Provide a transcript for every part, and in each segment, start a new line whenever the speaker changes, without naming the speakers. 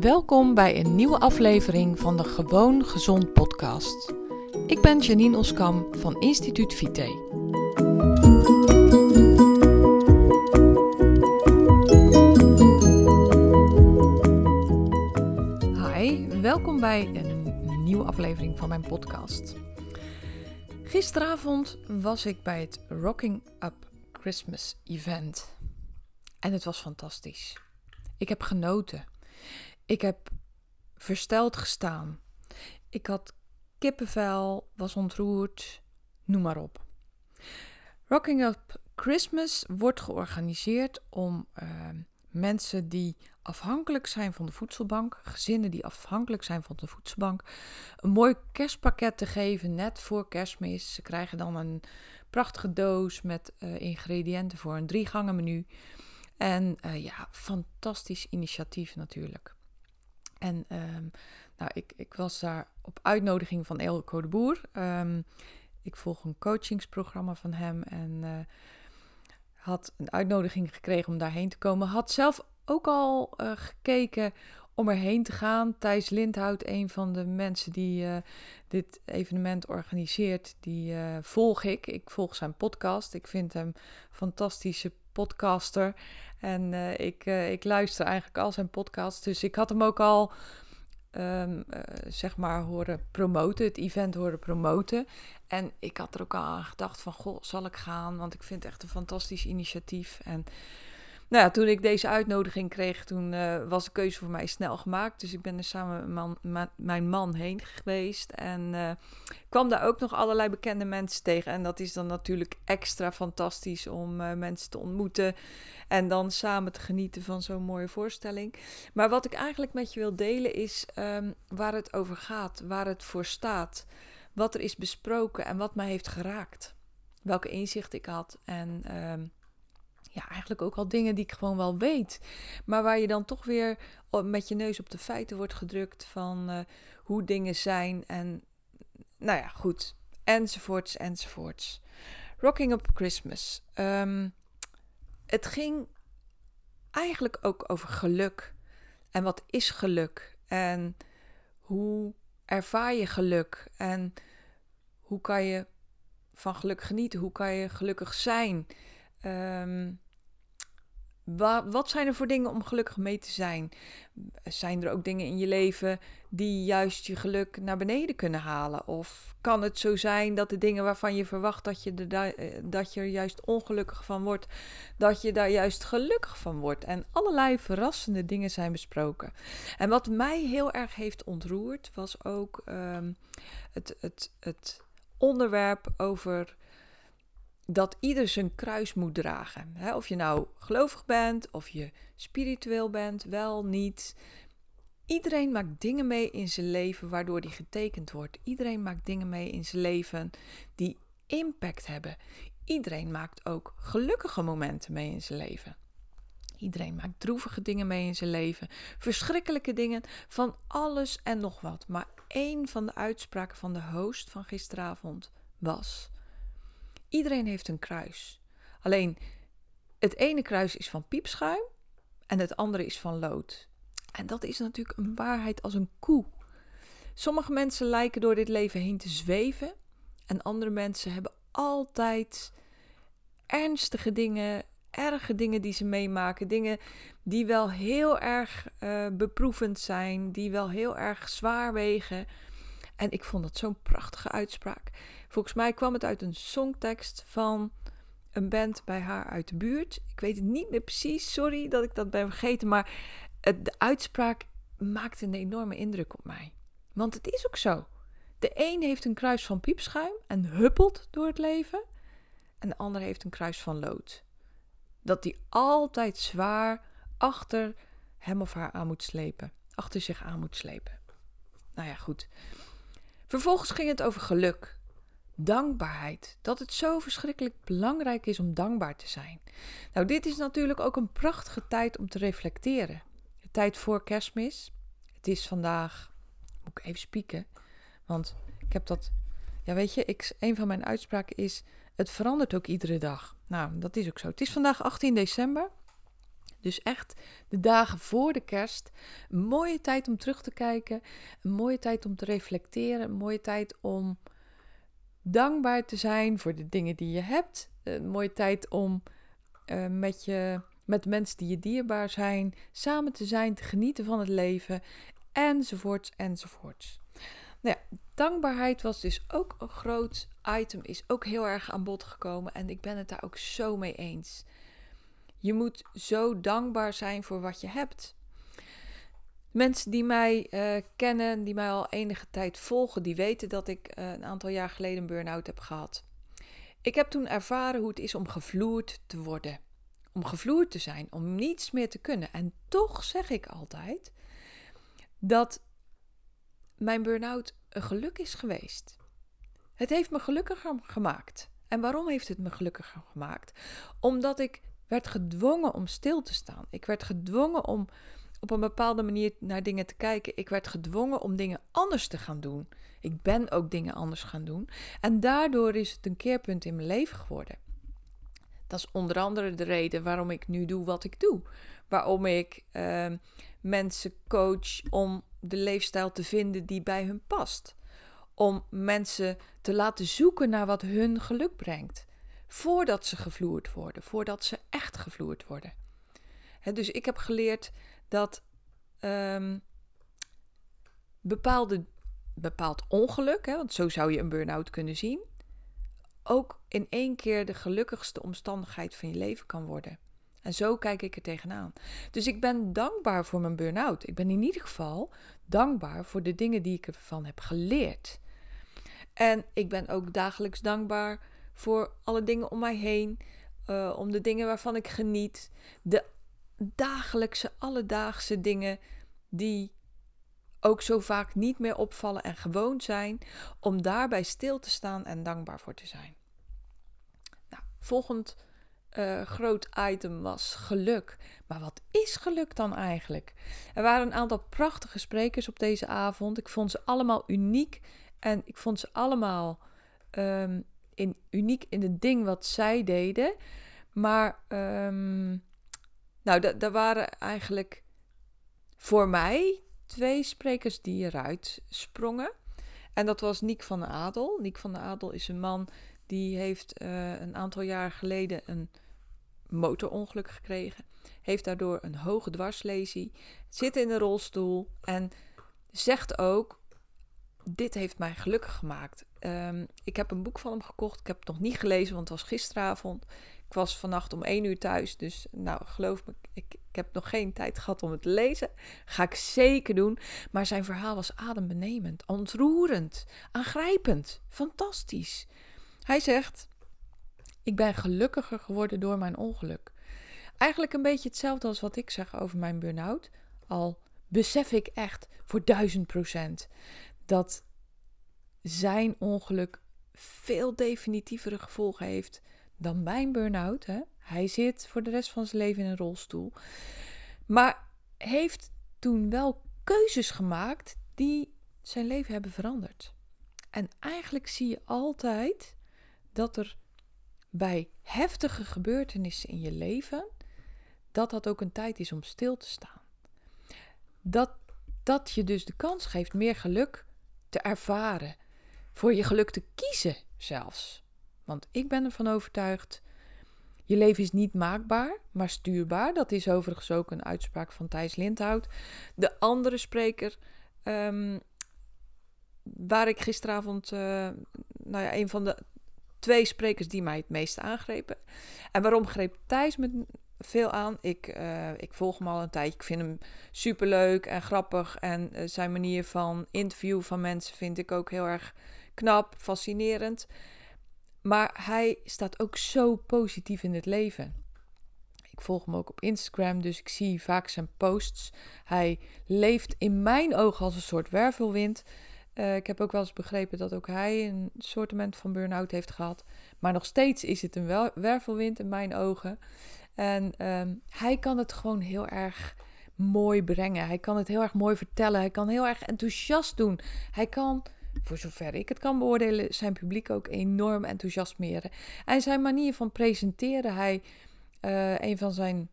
Welkom bij een nieuwe aflevering van de Gewoon Gezond podcast. Ik ben Janine Oskam van Instituut Vite. Hi, welkom bij een nieuwe aflevering van mijn podcast. Gisteravond was ik bij het Rocking Up Christmas event. En het was fantastisch. Ik heb genoten. Ik heb versteld gestaan. Ik had kippenvel, was ontroerd, noem maar op. Rocking Up Christmas wordt georganiseerd om uh, mensen die afhankelijk zijn van de voedselbank, gezinnen die afhankelijk zijn van de voedselbank, een mooi kerstpakket te geven net voor kerstmis. Ze krijgen dan een prachtige doos met uh, ingrediënten voor een drie gangen menu. En uh, ja, fantastisch initiatief natuurlijk. En um, nou, ik, ik was daar op uitnodiging van Elko de Boer. Um, ik volg een coachingsprogramma van hem en uh, had een uitnodiging gekregen om daarheen te komen. Had zelf ook al uh, gekeken om erheen te gaan. Thijs Lindhout, een van de mensen die uh, dit evenement organiseert, die uh, volg ik. Ik volg zijn podcast. Ik vind hem een fantastische podcaster. En uh, ik, ik luister eigenlijk al zijn podcasts. Dus ik had hem ook al, um, zeg maar, horen promoten. Het event horen promoten. En ik had er ook al aan gedacht van, goh, zal ik gaan? Want ik vind het echt een fantastisch initiatief. En nou ja, toen ik deze uitnodiging kreeg, toen uh, was de keuze voor mij snel gemaakt. Dus ik ben er samen met mijn man heen geweest. En uh, kwam daar ook nog allerlei bekende mensen tegen. En dat is dan natuurlijk extra fantastisch om uh, mensen te ontmoeten. En dan samen te genieten van zo'n mooie voorstelling. Maar wat ik eigenlijk met je wil delen is um, waar het over gaat, waar het voor staat. Wat er is besproken en wat mij heeft geraakt. Welke inzicht ik had. En... Um, ja, eigenlijk ook al dingen die ik gewoon wel weet. Maar waar je dan toch weer met je neus op de feiten wordt gedrukt van uh, hoe dingen zijn. En nou ja, goed. Enzovoorts, enzovoorts. Rocking Up Christmas. Um, het ging eigenlijk ook over geluk. En wat is geluk? En hoe ervaar je geluk? En hoe kan je van geluk genieten? Hoe kan je gelukkig zijn? Um, wat zijn er voor dingen om gelukkig mee te zijn? Zijn er ook dingen in je leven die juist je geluk naar beneden kunnen halen? Of kan het zo zijn dat de dingen waarvan je verwacht dat je, er, eh, dat je er juist ongelukkig van wordt, dat je daar juist gelukkig van wordt? En allerlei verrassende dingen zijn besproken. En wat mij heel erg heeft ontroerd, was ook um, het, het, het onderwerp over dat ieder zijn kruis moet dragen. Of je nou gelovig bent, of je spiritueel bent, wel, niet. Iedereen maakt dingen mee in zijn leven waardoor die getekend wordt. Iedereen maakt dingen mee in zijn leven die impact hebben. Iedereen maakt ook gelukkige momenten mee in zijn leven. Iedereen maakt droevige dingen mee in zijn leven, verschrikkelijke dingen, van alles en nog wat. Maar één van de uitspraken van de host van gisteravond was: Iedereen heeft een kruis. Alleen het ene kruis is van piepschuim en het andere is van lood. En dat is natuurlijk een waarheid als een koe. Sommige mensen lijken door dit leven heen te zweven en andere mensen hebben altijd ernstige dingen, erge dingen die ze meemaken, dingen die wel heel erg uh, beproevend zijn, die wel heel erg zwaar wegen. En ik vond dat zo'n prachtige uitspraak. Volgens mij kwam het uit een songtekst van een band bij haar uit de buurt. Ik weet het niet meer precies, sorry dat ik dat ben vergeten, maar de uitspraak maakte een enorme indruk op mij. Want het is ook zo. De een heeft een kruis van piepschuim en huppelt door het leven. En de ander heeft een kruis van lood. Dat die altijd zwaar achter hem of haar aan moet slepen. Achter zich aan moet slepen. Nou ja, goed. Vervolgens ging het over geluk. Dankbaarheid. Dat het zo verschrikkelijk belangrijk is om dankbaar te zijn. Nou, dit is natuurlijk ook een prachtige tijd om te reflecteren. De tijd voor kerstmis. Het is vandaag. Moet ik even spieken. Want ik heb dat. Ja, weet je, ik, een van mijn uitspraken is. Het verandert ook iedere dag. Nou, dat is ook zo. Het is vandaag 18 december. Dus echt de dagen voor de kerst. Een mooie tijd om terug te kijken. Een mooie tijd om te reflecteren. Een mooie tijd om dankbaar te zijn voor de dingen die je hebt. Een mooie tijd om uh, met, je, met mensen die je dierbaar zijn, samen te zijn, te genieten van het leven, enzovoorts, enzovoorts. Nou ja, dankbaarheid was dus ook een groot item, is ook heel erg aan bod gekomen en ik ben het daar ook zo mee eens. Je moet zo dankbaar zijn voor wat je hebt. Mensen die mij uh, kennen, die mij al enige tijd volgen, die weten dat ik uh, een aantal jaar geleden een burn-out heb gehad. Ik heb toen ervaren hoe het is om gevloerd te worden. Om gevloerd te zijn, om niets meer te kunnen. En toch zeg ik altijd dat mijn burn-out een geluk is geweest. Het heeft me gelukkiger gemaakt. En waarom heeft het me gelukkiger gemaakt? Omdat ik werd gedwongen om stil te staan. Ik werd gedwongen om op een bepaalde manier naar dingen te kijken. Ik werd gedwongen om dingen anders te gaan doen. Ik ben ook dingen anders gaan doen. En daardoor is het een keerpunt in mijn leven geworden. Dat is onder andere de reden waarom ik nu doe wat ik doe. Waarom ik uh, mensen coach om de leefstijl te vinden die bij hun past. Om mensen te laten zoeken naar wat hun geluk brengt. Voordat ze gevloerd worden, voordat ze echt gevloerd worden. dus ik heb geleerd dat um, bepaalde, bepaald ongeluk, want zo zou je een burn-out kunnen zien, ook in één keer de gelukkigste omstandigheid van je leven kan worden. En zo kijk ik er tegenaan. Dus ik ben dankbaar voor mijn burn-out. Ik ben in ieder geval dankbaar voor de dingen die ik ervan heb geleerd. En ik ben ook dagelijks dankbaar voor alle dingen om mij heen. Uh, om de dingen waarvan ik geniet. De dagelijkse, alledaagse dingen die ook zo vaak niet meer opvallen en gewoon zijn. Om daarbij stil te staan en dankbaar voor te zijn. Nou, volgend uh, groot item was geluk. Maar wat is geluk dan eigenlijk? Er waren een aantal prachtige sprekers op deze avond. Ik vond ze allemaal uniek en ik vond ze allemaal um, in, uniek in het ding wat zij deden. Maar um, nou, daar waren eigenlijk voor mij twee sprekers die eruit sprongen. En dat was Niek van der Adel. Niek van der Adel is een man die heeft uh, een aantal jaar geleden een motorongeluk gekregen. Heeft daardoor een hoge dwarslesie. Zit in een rolstoel. En zegt ook: Dit heeft mij gelukkig gemaakt. Um, ik heb een boek van hem gekocht. Ik heb het nog niet gelezen, want het was gisteravond. Ik was vannacht om één uur thuis. Dus nou, geloof me, ik, ik heb nog geen tijd gehad om het te lezen. Ga ik zeker doen. Maar zijn verhaal was adembenemend, ontroerend, aangrijpend, fantastisch. Hij zegt: Ik ben gelukkiger geworden door mijn ongeluk. Eigenlijk een beetje hetzelfde als wat ik zeg over mijn burn-out. Al besef ik echt voor duizend procent dat zijn ongeluk veel definitievere gevolgen heeft dan mijn burn-out. Hè? Hij zit voor de rest van zijn leven in een rolstoel. Maar heeft toen wel keuzes gemaakt die zijn leven hebben veranderd. En eigenlijk zie je altijd dat er bij heftige gebeurtenissen in je leven, dat dat ook een tijd is om stil te staan. Dat dat je dus de kans geeft meer geluk te ervaren, voor je geluk te kiezen zelfs. Want ik ben ervan overtuigd, je leven is niet maakbaar, maar stuurbaar. Dat is overigens ook een uitspraak van Thijs Lindhout. De andere spreker, um, waar ik gisteravond, uh, nou ja, een van de twee sprekers die mij het meeste aangrepen. En waarom greep Thijs me veel aan? Ik, uh, ik volg hem al een tijdje. Ik vind hem superleuk en grappig. En uh, zijn manier van interview van mensen vind ik ook heel erg knap, fascinerend. Maar hij staat ook zo positief in het leven. Ik volg hem ook op Instagram, dus ik zie vaak zijn posts. Hij leeft in mijn ogen als een soort wervelwind. Uh, ik heb ook wel eens begrepen dat ook hij een soortement van burn-out heeft gehad. Maar nog steeds is het een wervelwind in mijn ogen. En um, hij kan het gewoon heel erg mooi brengen. Hij kan het heel erg mooi vertellen. Hij kan heel erg enthousiast doen. Hij kan voor zover ik het kan beoordelen, zijn publiek ook enorm enthousiasmeren. En zijn manier van presenteren, hij, uh, een van zijn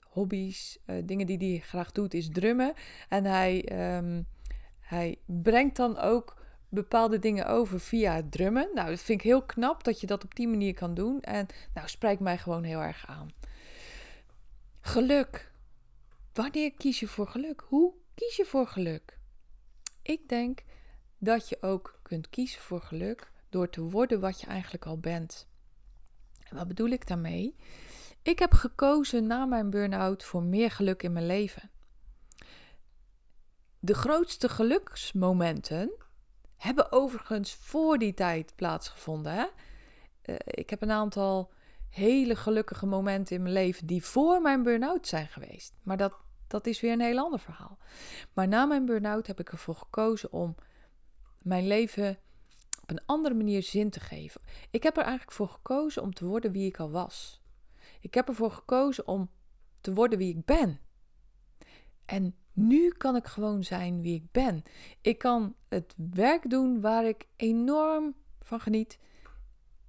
hobby's, uh, dingen die hij graag doet, is drummen. En hij, ehm, hij brengt dan ook bepaalde dingen over via het drummen. Nou, dat vind ik heel knap dat je dat op die manier kan doen. En nou, spreekt mij gewoon heel erg aan. Geluk. Wanneer kies je voor geluk? Hoe kies je voor geluk? Ik denk dat je ook kunt kiezen voor geluk door te worden wat je eigenlijk al bent. En wat bedoel ik daarmee? Ik heb gekozen na mijn burn-out voor meer geluk in mijn leven. De grootste geluksmomenten hebben overigens voor die tijd plaatsgevonden. Hè? Uh, ik heb een aantal hele gelukkige momenten in mijn leven die voor mijn burn-out zijn geweest. Maar dat, dat is weer een heel ander verhaal. Maar na mijn burn-out heb ik ervoor gekozen om mijn leven op een andere manier zin te geven. Ik heb er eigenlijk voor gekozen om te worden wie ik al was. Ik heb ervoor gekozen om te worden wie ik ben. En nu kan ik gewoon zijn wie ik ben. Ik kan het werk doen waar ik enorm van geniet.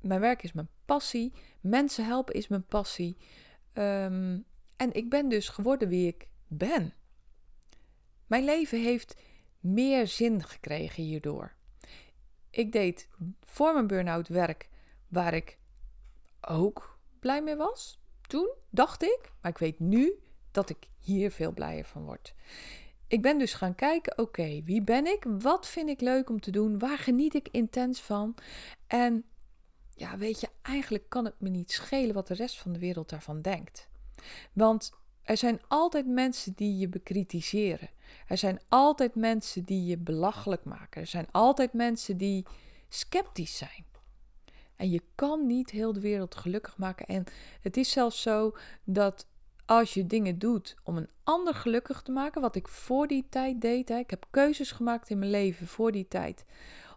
Mijn werk is mijn passie. Mensen helpen is mijn passie. Um, en ik ben dus geworden wie ik ben. Mijn leven heeft meer zin gekregen hierdoor. Ik deed voor mijn burn-out werk waar ik ook blij mee was. Toen dacht ik, maar ik weet nu dat ik hier veel blijer van word. Ik ben dus gaan kijken, oké, wie ben ik? Wat vind ik leuk om te doen? Waar geniet ik intens van? En ja, weet je, eigenlijk kan het me niet schelen wat de rest van de wereld daarvan denkt. Want er zijn altijd mensen die je bekritiseren. Er zijn altijd mensen die je belachelijk maken. Er zijn altijd mensen die sceptisch zijn. En je kan niet heel de wereld gelukkig maken. En het is zelfs zo dat als je dingen doet om een ander gelukkig te maken, wat ik voor die tijd deed. Hè, ik heb keuzes gemaakt in mijn leven voor die tijd,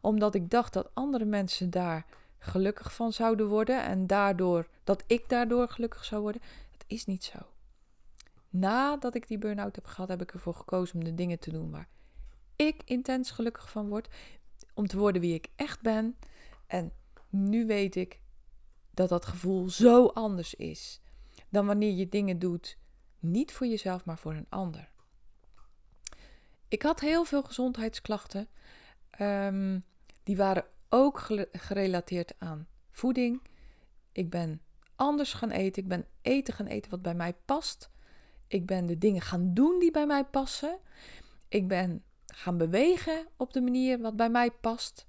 omdat ik dacht dat andere mensen daar gelukkig van zouden worden en daardoor dat ik daardoor gelukkig zou worden. Het is niet zo. Nadat ik die burn-out heb gehad, heb ik ervoor gekozen om de dingen te doen waar ik intens gelukkig van word, om te worden wie ik echt ben. En nu weet ik dat dat gevoel zo anders is dan wanneer je dingen doet niet voor jezelf, maar voor een ander. Ik had heel veel gezondheidsklachten. Um, die waren ook gerelateerd aan voeding. Ik ben anders gaan eten. Ik ben eten gaan eten wat bij mij past. Ik ben de dingen gaan doen die bij mij passen. Ik ben gaan bewegen op de manier wat bij mij past.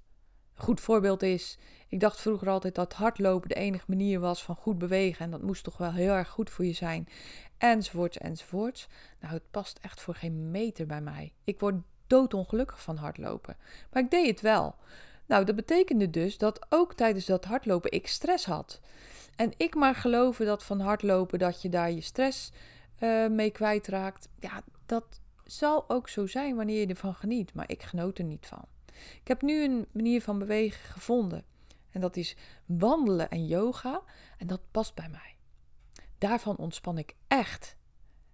Een goed voorbeeld is, ik dacht vroeger altijd dat hardlopen de enige manier was van goed bewegen. En dat moest toch wel heel erg goed voor je zijn. Enzovoorts, enzovoorts. Nou, het past echt voor geen meter bij mij. Ik word doodongelukkig van hardlopen. Maar ik deed het wel. Nou, dat betekende dus dat ook tijdens dat hardlopen ik stress had. En ik maar geloven dat van hardlopen dat je daar je stress uh, mee kwijtraakt. Ja, dat zal ook zo zijn wanneer je ervan geniet. Maar ik genoot er niet van. Ik heb nu een manier van bewegen gevonden. En dat is wandelen en yoga. En dat past bij mij. Daarvan ontspan ik echt.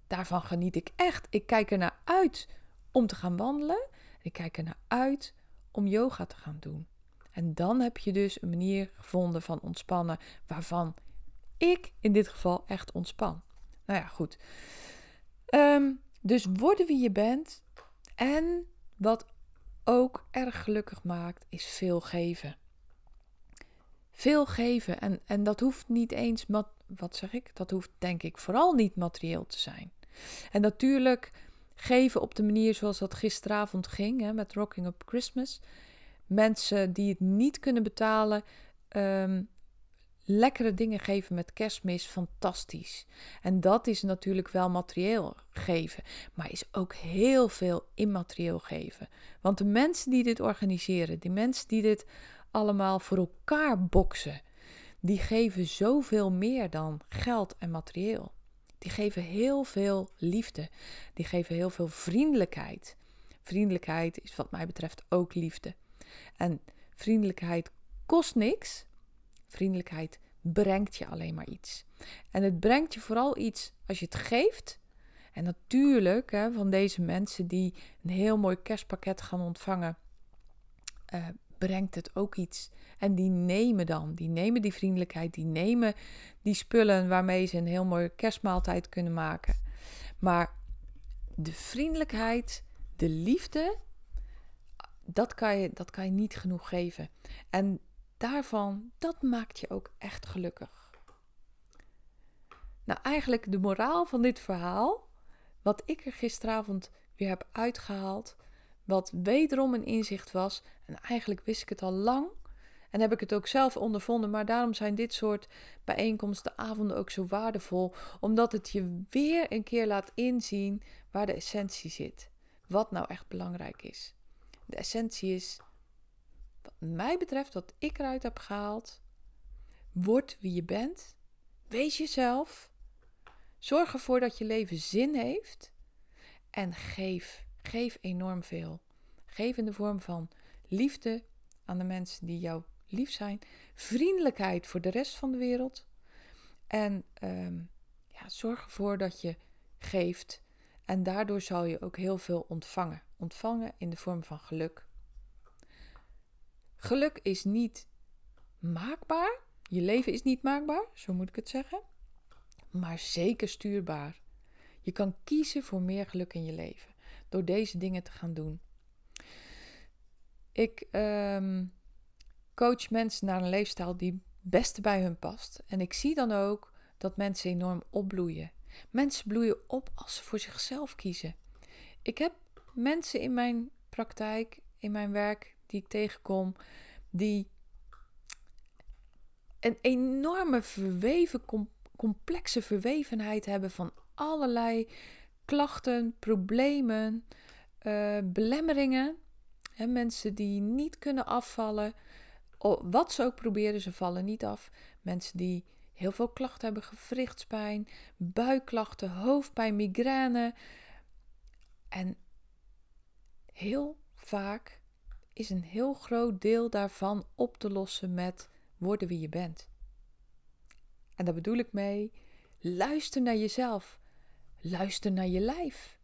Daarvan geniet ik echt. Ik kijk er naar uit om te gaan wandelen. Ik kijk er naar uit om yoga te gaan doen. En dan heb je dus een manier gevonden van ontspannen waarvan ik in dit geval echt ontspan. Nou ja, goed. Ehm, dus worden wie je bent. En wat ook erg gelukkig maakt, is veel geven. Veel geven. En, en dat hoeft niet eens, wat zeg ik? Dat hoeft denk ik vooral niet materieel te zijn. En natuurlijk geven op de manier zoals dat gisteravond ging hè, met Rocking Up Christmas. Mensen die het niet kunnen betalen, ehm, lekkere dingen geven met kerstmis, fantastisch. En dat is natuurlijk wel materieel geven, maar is ook heel veel immaterieel geven. Want de mensen die dit organiseren, die mensen die dit allemaal voor elkaar boksen, die geven zoveel meer dan geld en materieel. Die geven heel veel liefde, die geven heel veel vriendelijkheid. Vriendelijkheid is wat mij betreft ook liefde. En vriendelijkheid kost niks, Vriendelijkheid brengt je alleen maar iets. En het brengt je vooral iets als je het geeft. En natuurlijk, hè, van deze mensen die een heel mooi kerstpakket gaan ontvangen, uh, brengt het ook iets. En die nemen dan, die nemen die vriendelijkheid, die nemen die spullen waarmee ze een heel mooie kerstmaaltijd kunnen maken. Maar de vriendelijkheid, de liefde, dat kan je, dat kan je niet genoeg geven. En daarvan, dat maakt je ook echt gelukkig. Nou, eigenlijk de moraal van dit verhaal, wat ik er gisteravond weer heb uitgehaald, wat wederom een inzicht was, en eigenlijk wist ik het al lang, en heb ik het ook zelf ondervonden, maar daarom zijn dit soort bijeenkomsten, avonden ook zo waardevol, omdat het je weer een keer laat inzien waar de essentie zit. Wat nou echt belangrijk is. De essentie is, wat mij betreft, wat ik eruit heb gehaald. Word wie je bent. Wees jezelf. Zorg ervoor dat je leven zin heeft. En geef. Geef enorm veel. Geef in de vorm van liefde aan de mensen die jou lief zijn. Vriendelijkheid voor de rest van de wereld. En um, ja, zorg ervoor dat je geeft. En daardoor zal je ook heel veel ontvangen. Ontvangen in de vorm van geluk. Geluk is niet maakbaar. Je leven is niet maakbaar, zo moet ik het zeggen. Maar zeker stuurbaar. Je kan kiezen voor meer geluk in je leven door deze dingen te gaan doen. Ik um, coach mensen naar een leefstijl die het beste bij hun past. En ik zie dan ook dat mensen enorm opbloeien. Mensen bloeien op als ze voor zichzelf kiezen. Ik heb mensen in mijn praktijk, in mijn werk, die ik tegenkom, die een enorme verweven, complexe verwevenheid hebben van allerlei klachten, problemen, uh, belemmeringen. He, mensen die niet kunnen afvallen. Wat ze ook proberen, ze vallen niet af. Mensen die heel veel klachten hebben, gewrichtspijn, buikklachten, hoofdpijn, migraine. En heel vaak is een heel groot deel daarvan op te lossen met worden wie je bent. En daar bedoel ik mee, luister naar jezelf. Luister naar je lijf.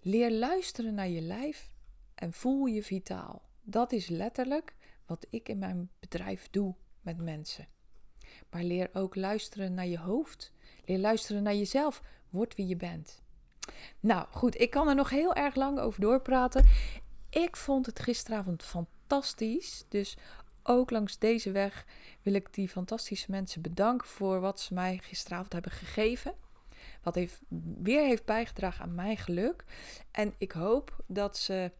Leer luisteren naar je lijf en voel je vitaal. Dat is letterlijk wat ik in mijn bedrijf doe met mensen. Maar leer ook luisteren naar je hoofd. Leer luisteren naar jezelf. Word wie je bent. Nou goed, ik kan er nog heel erg lang over doorpraten. Ik vond het gisteravond fantastisch. Dus ook langs deze weg wil ik die fantastische mensen bedanken voor wat ze mij gisteravond hebben gegeven. Wat heeft, weer heeft bijgedragen aan mijn geluk. En ik hoop dat ze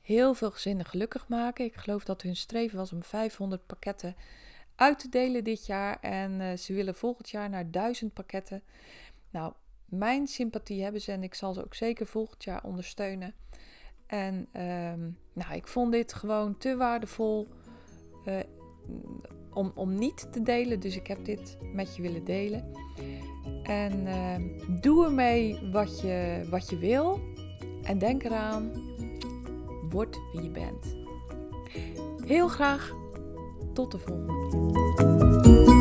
heel veel gezinnen gelukkig maken. Ik geloof dat hun streven was om 500 pakketten uit te delen dit jaar. En uh, ze willen volgend jaar naar 1000 pakketten. Nou, mijn sympathie hebben ze en ik zal ze ook zeker volgend jaar ondersteunen. En um, nou, ik vond dit gewoon te waardevol uh, om, om niet te delen. Dus ik heb dit met je willen delen. En uh, doe ermee wat je, wat je wil. En denk eraan, word wie je bent. Heel graag tot de volgende keer.